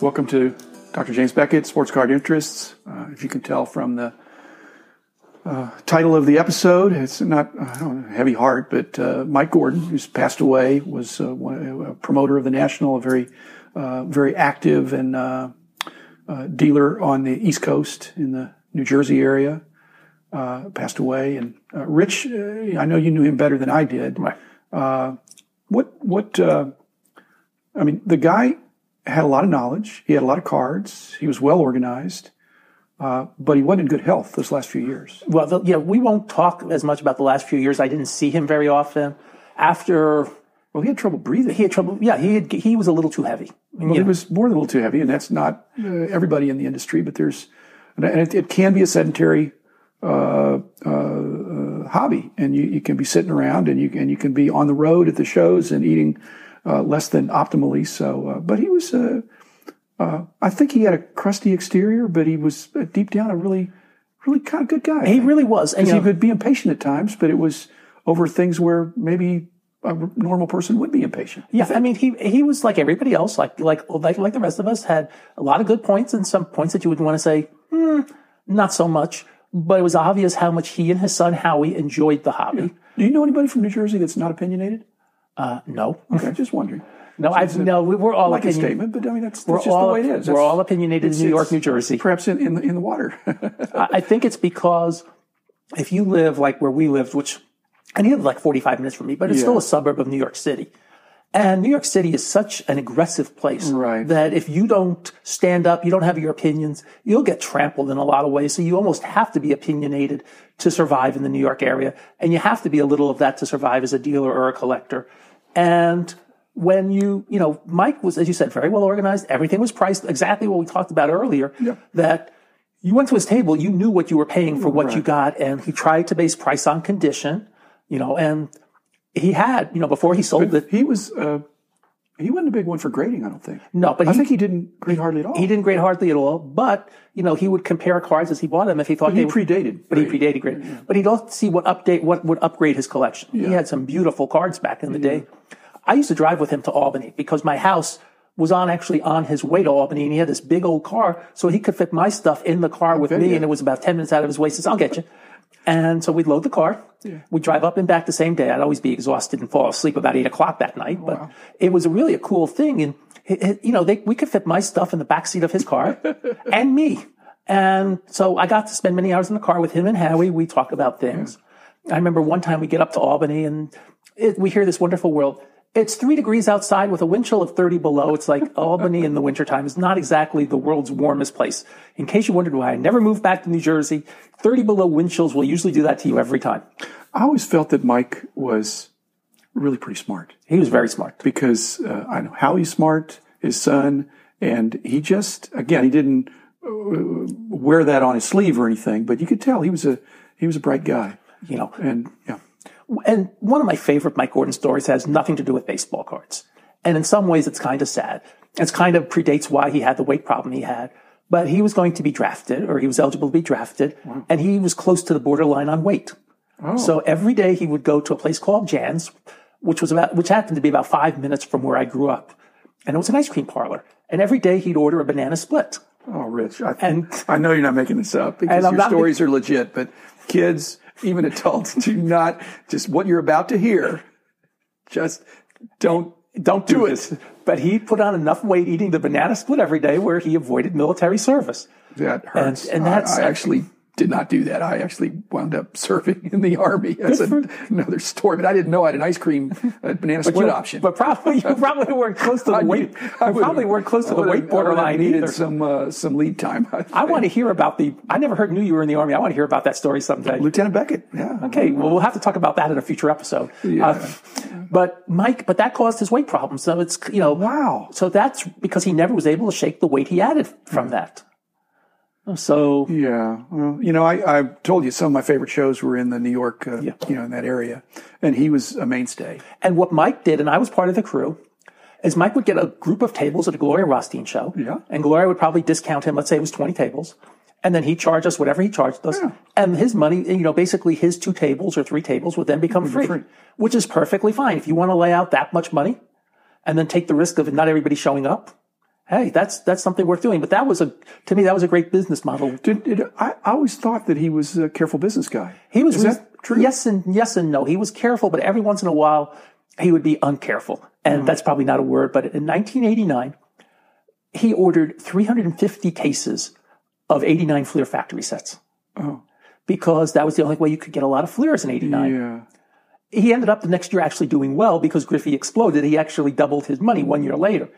Welcome to Dr. James Beckett, Sports Card Interests. Uh, if you can tell from the uh, title of the episode, it's not uh, know, heavy heart, but uh, Mike Gordon, who's passed away, was uh, one, a promoter of the National, a very, uh, very active and dealer on the East Coast in the New Jersey area. passed away, and Rich, I know you knew him better than I did. Right. what what? I mean, the guy had a lot of knowledge. He had a lot of cards. He was well organized. Uh, but he wasn't in good health those last few years. Well, the, yeah, we won't talk as much about the last few years. I didn't see him very often. After, well, he had trouble breathing. He had trouble. Yeah, he had, he was a little too heavy. Well, he was more than a little too heavy, and that's not uh, everybody in the industry. But there's, and it, it can be a sedentary uh, uh, uh, hobby, and you, you can be sitting around, and you and you can be on the road at the shows and eating uh, less than optimally. So, uh, but he was, uh, uh, I think he had a crusty exterior, but he was uh, deep down a really, really kind of good guy. He really was. And he could be impatient at times, but it was over things where maybe a normal person would be impatient. Yeah, I mean, he he was like everybody else, like like like like the rest of us, had a lot of good points and some points that you would want to say, hmm, not so much. But it was obvious how much he and his son Howie enjoyed the hobby. Yeah. Do you know anybody from New Jersey that's not opinionated? Uh, no. Okay, just wondering. No, I've no. We're all like opinion, a statement, but I mean that's, that's just all, the way it is. That's, we're all opinionated in New York, New Jersey. Perhaps in, in the in the water. I think it's because if you live like where we lived, which and he lived like forty five minutes from me, but it's yeah. still a suburb of New York City. And New York City is such an aggressive place right. that if you don't stand up, you don't have your opinions, you'll get trampled in a lot of ways. So you almost have to be opinionated to survive in the New York area. And you have to be a little of that to survive as a dealer or a collector. And when you, you know, Mike was, as you said, very well organized. Everything was priced exactly what we talked about earlier. That you went to his table, you knew what you were paying for what right. you got, and he tried to base price on condition, you know, and he had, you know, before he sold but it. He was, uh, he wasn't a big one for grading, I don't think. No, but I he, think he didn't grade hardly at all. He didn't grade hardly at all, but you know he would compare cards as he bought them if he thought but he predated. But he predated grade. Yeah. But he'd also see what update, what would upgrade his collection. Yeah. He had some beautiful cards back in the yeah. day. I used to drive with him to Albany because my house was on actually on his way to Albany and he had this big old car so he could fit my stuff in the car with me and it was about 10 minutes out of his way. He says, I'll get you. And so we'd load the car. Yeah. We'd drive up and back the same day. I'd always be exhausted and fall asleep about eight o'clock that night, oh, but wow. it was a really a cool thing. And, it, it, you know, they, we could fit my stuff in the back seat of his car and me. And so I got to spend many hours in the car with him and Howie. We talk about things. Yeah. I remember one time we get up to Albany and it, we hear this wonderful world. It's three degrees outside with a wind chill of 30 below. It's like Albany in the wintertime is not exactly the world's warmest place. In case you wondered why I never moved back to New Jersey, 30 below wind chills will usually do that to you every time. I always felt that Mike was really pretty smart. He was very smart. Because uh, I know Howie's smart, his son, and he just, again, he didn't uh, wear that on his sleeve or anything, but you could tell he was a, he was a bright guy. You know, and yeah. And one of my favorite Mike Gordon stories has nothing to do with baseball cards. And in some ways, it's kind of sad. It's kind of predates why he had the weight problem he had. But he was going to be drafted, or he was eligible to be drafted, wow. and he was close to the borderline on weight. Oh. So every day he would go to a place called Jan's, which was about, which happened to be about five minutes from where I grew up. And it was an ice cream parlor. And every day he'd order a banana split. Oh, Rich, I, and, I know you're not making this up because your stories are legit, but kids, even adults, do not just what you're about to hear. Just don't don't do, do it. But he put on enough weight eating the banana split every day where he avoided military service. That hurts. And, and that's I, I actually did not do that. I actually wound up serving in the army. That's a, another story, but I didn't know I had an ice cream banana split you, option. But probably you probably weren't close to the weight. I probably weren't close to the weight borderline needed either. Some uh, some lead time. I, I, want to hear about the. I never heard knew you were in the army. I want to hear about that story someday. Lieutenant Beckett. Yeah. Okay. Well, we'll have to talk about that in a future episode. Yeah. Uh, but Mike, but that caused his weight problem. So it's you know. Wow. So that's because he never was able to shake the weight he added from mm. that. So yeah, well, you know, I, I told you some of my favorite shows were in the New York, uh, yeah. you know, in that area, and he was a mainstay. And what Mike did, and I was part of the crew, is Mike would get a group of tables at a Gloria Rothstein show, yeah, and Gloria would probably discount him. Let's say it was twenty tables, and then he'd charge us whatever he charged us, yeah. and his money, you know, basically his two tables or three tables would then become free, free, which is perfectly fine if you want to lay out that much money, and then take the risk of not everybody showing up hey, that's that's something worth doing. But that was a to me that was a great business model. Did, did I, I always thought that he was a careful business guy. He was Is that true? Yes and yes and no. He was careful, but every once in a while he would be uncareful, and mm-hmm. that's probably not a word. But in 1989, he ordered 350 cases of 89 Fleer factory sets. Oh. Because that was the only way you could get a lot of Fleers in 89 Yeah. he ended up the next year actually doing well because Griffey exploded. He actually doubled his money one year later.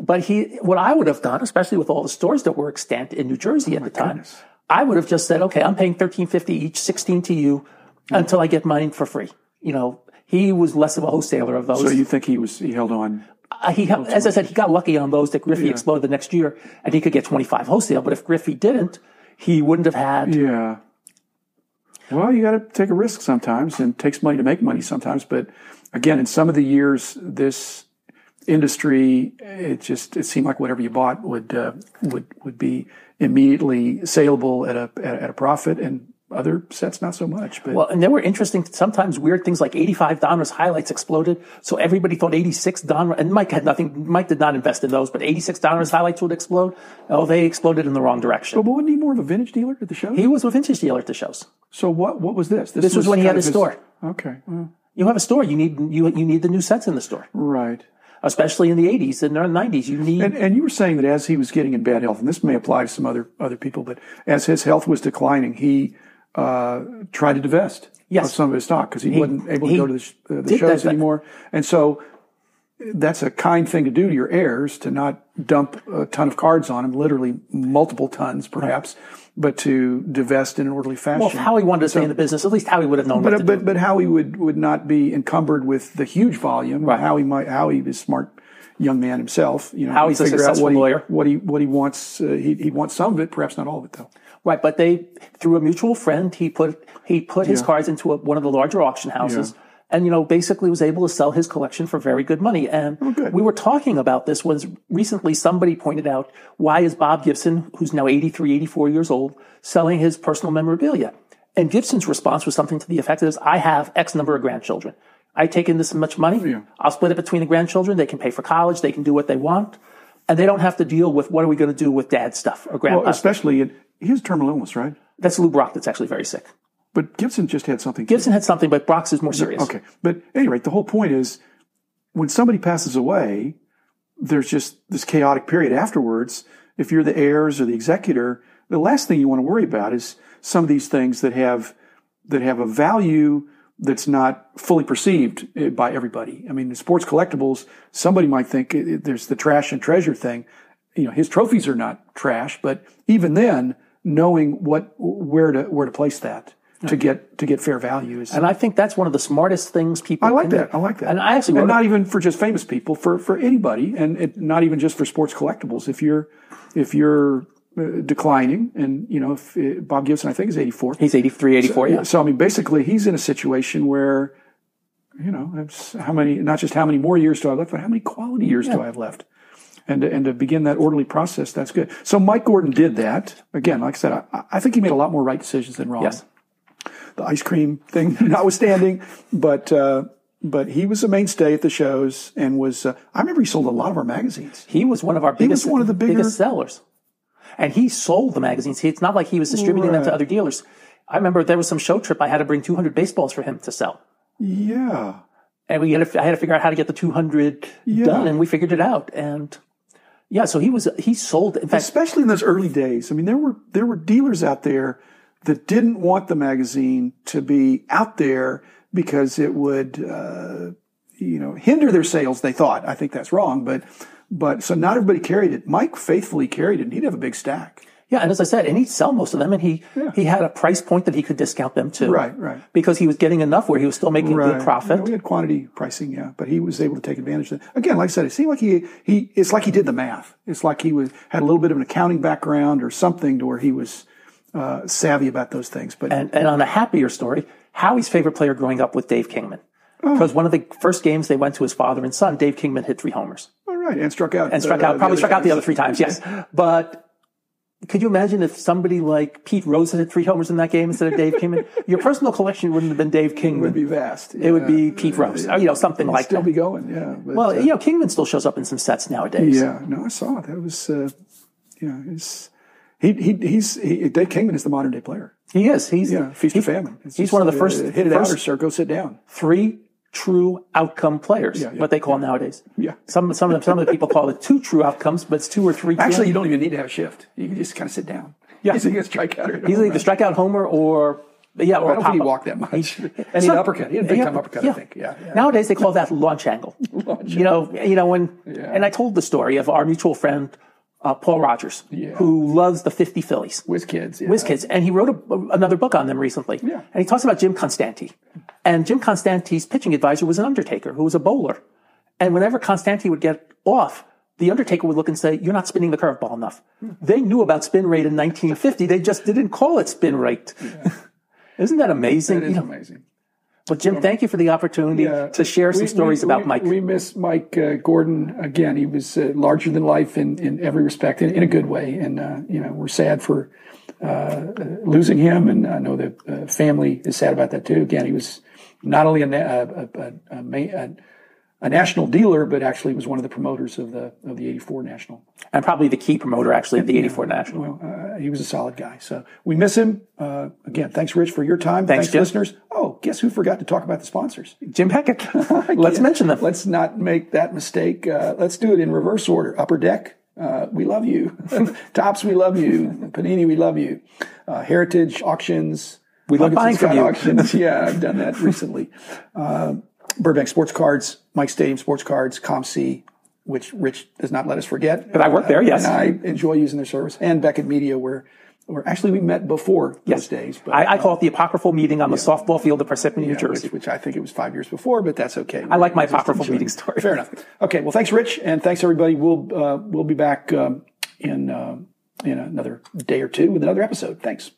But he, what I would have done, especially with all the stores that were extant in New Jersey at the time, goodness. I would have just said, okay, I'm paying thirteen fifty each, sixteen to you, until I get mine for free. You know, he was less of a wholesaler of those. So you think he was he held on? Uh, he, as I said, he got lucky on those that Griffey exploded the next year, and he could get twenty five wholesale. But if Griffey didn't, he wouldn't have had. Yeah. Well, you got to take a risk sometimes, and it takes money to make money sometimes. But again, in some of the years, this industry, it just it seemed like whatever you bought would uh, would would be immediately saleable at a at, at a profit, and other sets not so much. But Well, and there were interesting, sometimes weird things like 85 Donruss highlights exploded. So everybody thought 86 Donruss, and Mike had nothing, Mike did not invest in those, but 86 Donruss highlights would explode. Oh, they exploded in the wrong direction. but wasn't he more of a vintage dealer at the show? He was a vintage dealer at the shows. so what what was this? This was when he had of his store. Okay, well, You have a store, you need, you, you need the new sets in the store, right. Especially in the 80s and the 90s. You need, And, and you were saying that as he was getting in bad health, and this may apply to some other other people, but as his health was declining, he uh, tried to divest Yes. of some of his stock because he, wasn't able to he go to the, sh- uh, the shows that. anymore. And so that's a kind thing to do to your heirs to not dump a ton of cards on them, literally multiple tons perhaps, but to divest in an orderly fashion. well, if Howie wanted to stay in the business, at least Howie would have known what to But do. but but Howie would would not be encumbered with the huge volume. Right. Howie might Howie is smart young man himself. You know, Howie's a figure out successful what he, lawyer. What he what he wants. Uh, he he wants some of it, perhaps not all of it though. Right, but they through a mutual friend, he put he put his cards into a, one of the larger auction houses, and you know basically was able to sell his collection for very good money. And Oh, good. we were talking about this was recently somebody pointed out why is Bob Gibson, who's now 83, 84 years old, selling his personal memorabilia? And Gibson's response was something to the effect of, "I have X number of grandchildren. I take in this much money. I'll split it between the grandchildren. They can pay for college. They can do what they want." And they don't have to deal with what are we going to do with dad's stuff or grandpa's Well, especially in, he has terminal illness, right? that's Lou Brock that's actually very sick. But Gibson just had something. Gibson had something, but Brock's is more serious. Okay, but at any rate, the whole point is when somebody passes away, there's just this chaotic period afterwards. If you're the heirs or the executor, the last thing you want to worry about is some of these things that have that have a value that's not fully perceived eh, by everybody. I mean, in sports collectibles, somebody might think eh, eh, there's the trash and treasure thing. You know, his trophies are not trash, but even then, knowing what where to where to place that to get to get fair values. And I think that's one of the smartest things people I like can do. that. I like that. And I actually and not even for just famous people, for for anybody, and it, not even just for sports collectibles. If you're if you're uh, declining, and you know, if uh, Bob Gibson, I think is 84. he's 83, 84, yeah. So I mean, basically, he's in a situation where, you know, it's how many, not just how many more years do I have left, but how many quality years do I have left? And to, and to begin that orderly process, that's good. So Mike Gordon did that. Again, like I said, I, I think he made a lot more right decisions than wrong Yes. The ice cream thing notwithstanding, but uh, but he was a mainstay at the shows and was. Uh, I remember he sold a lot of our magazines. He was one of our biggest, He was one of the bigger- biggest sellers. And he sold the magazines. It's not like he was distributing them to other dealers. I remember there was some show trip. I had to bring 200 baseballs for him to sell. Yeah, And we had to, I had to figure out how to get the 200 done, and we figured it out. And yeah, so he was, he sold, in fact, especially in those early days. I mean, there were there were dealers out there that didn't want the magazine to be out there because it would, uh, you know, hinder their sales. They thought. I think that's wrong, but but so not everybody carried it. Mike faithfully carried it, and he'd have a big stack. Yeah, and as I said, and he'd sell most of them, and he he had a price point that he could discount them to, Right, right. Because he was getting enough where he was still making good profit. Yeah, we had quantity pricing, yeah, but he was able to take advantage of that. Again, like I said, it seemed like he he it's like he did the math. It's like he was had a little bit of an accounting background or something to where he was uh, savvy about those things. But And and on a happier story, Howie's favorite player growing up was Dave Kingman, Oh. because one of the first games they went to his father and son, Dave Kingman hit three homers all right, and struck out and struck out, probably struck out the other three times, yes, but. could you imagine if somebody like Pete Rose had three homers in that game instead of Dave Kingman? Your personal collection wouldn't have been Dave Kingman. It would be vast. It would be Pete Rose, or, you know, something like still that. be going, yeah. But, well, uh, you know, Kingman still shows up in some sets nowadays. yeah, no, I saw it. That was, uh, yeah, he's, he, he, he's, he, Dave Kingman is the modern day player. He is. He's Yeah, feast he- or famine. It's he's just, one of the uh, first, hit it out first or sir, go sit down. three true outcome players. Yeah, yeah, what they call nowadays. Yeah. Some some of the, some of the people call it two true outcomes, but it's two or three. Actually, you don't even need to have a shift. You can just kind of sit down. Yeah. He's a strike out. He's either the strikeout homer or yeah, or I a don't think he walked that much. and It's he had uppercut. He had a big yeah, time uppercut, yeah. I think. Yeah. yeah. Nowadays they call that launch angle. launch you know, you know when, Yeah. and I told the story of our mutual friend uh, Paul Rogers, Yeah. who loves the 50 Phillies. Whiz kids. Yeah. Whiz Kids, and he wrote a, another book on them recently. Yeah. And he talks about Jim Konstanty. And Jim Konstanty's pitching advisor was an Undertaker, who was a bowler. And whenever Konstanty would get off, the Undertaker would look and say, "You're not spinning the curveball enough." They knew about spin rate in 1950. They just didn't call it spin rate. Isn't that amazing? You is know, amazing. Well, Jim, thank you for the opportunity Yeah. to share some We- stories we- about we- Mike. We miss Mike uh, Gordon again. He was uh, larger than life in, in every respect, in, in a good way. And uh, you know, we're sad for uh, uh, losing him, and I know the uh, family is sad about that too. Again, he was not only a, a, a, a, national dealer, but actually was one of the promoters of the of the '84 national. and probably the key promoter, actually, of the 84 National. Well, uh, he was a solid guy. So we miss him. Uh, again, thanks, Rich, for your time. Thanks, Jim. listeners. Oh, guess who forgot to talk about the sponsors? Jim Beckett. Let's mention them. Let's not make that mistake. Uh, let's do it in reverse order. Upper Deck, uh, we love you. Topps, we love you. Panini, we love you. Uh, Heritage Auctions. We love buying from you. Auctions. Yeah, I've done that recently. Uh, Burbank Sports Cards, Mike Stadium Sports Cards, COMC, which Rich does not let us forget. But I work there, yes. And I enjoy using their service. And Beckett Media, where, where actually we met before those days. But, I, I call it the apocryphal meeting on the softball field of Parsippany, New Jersey. Which, which I think it was five years before, but that's okay. I like my apocryphal meeting story. Fair enough. Okay. Well, thanks, Rich, and thanks everybody. We'll uh, we'll be back um, in uh, in another day or two with another episode. Thanks.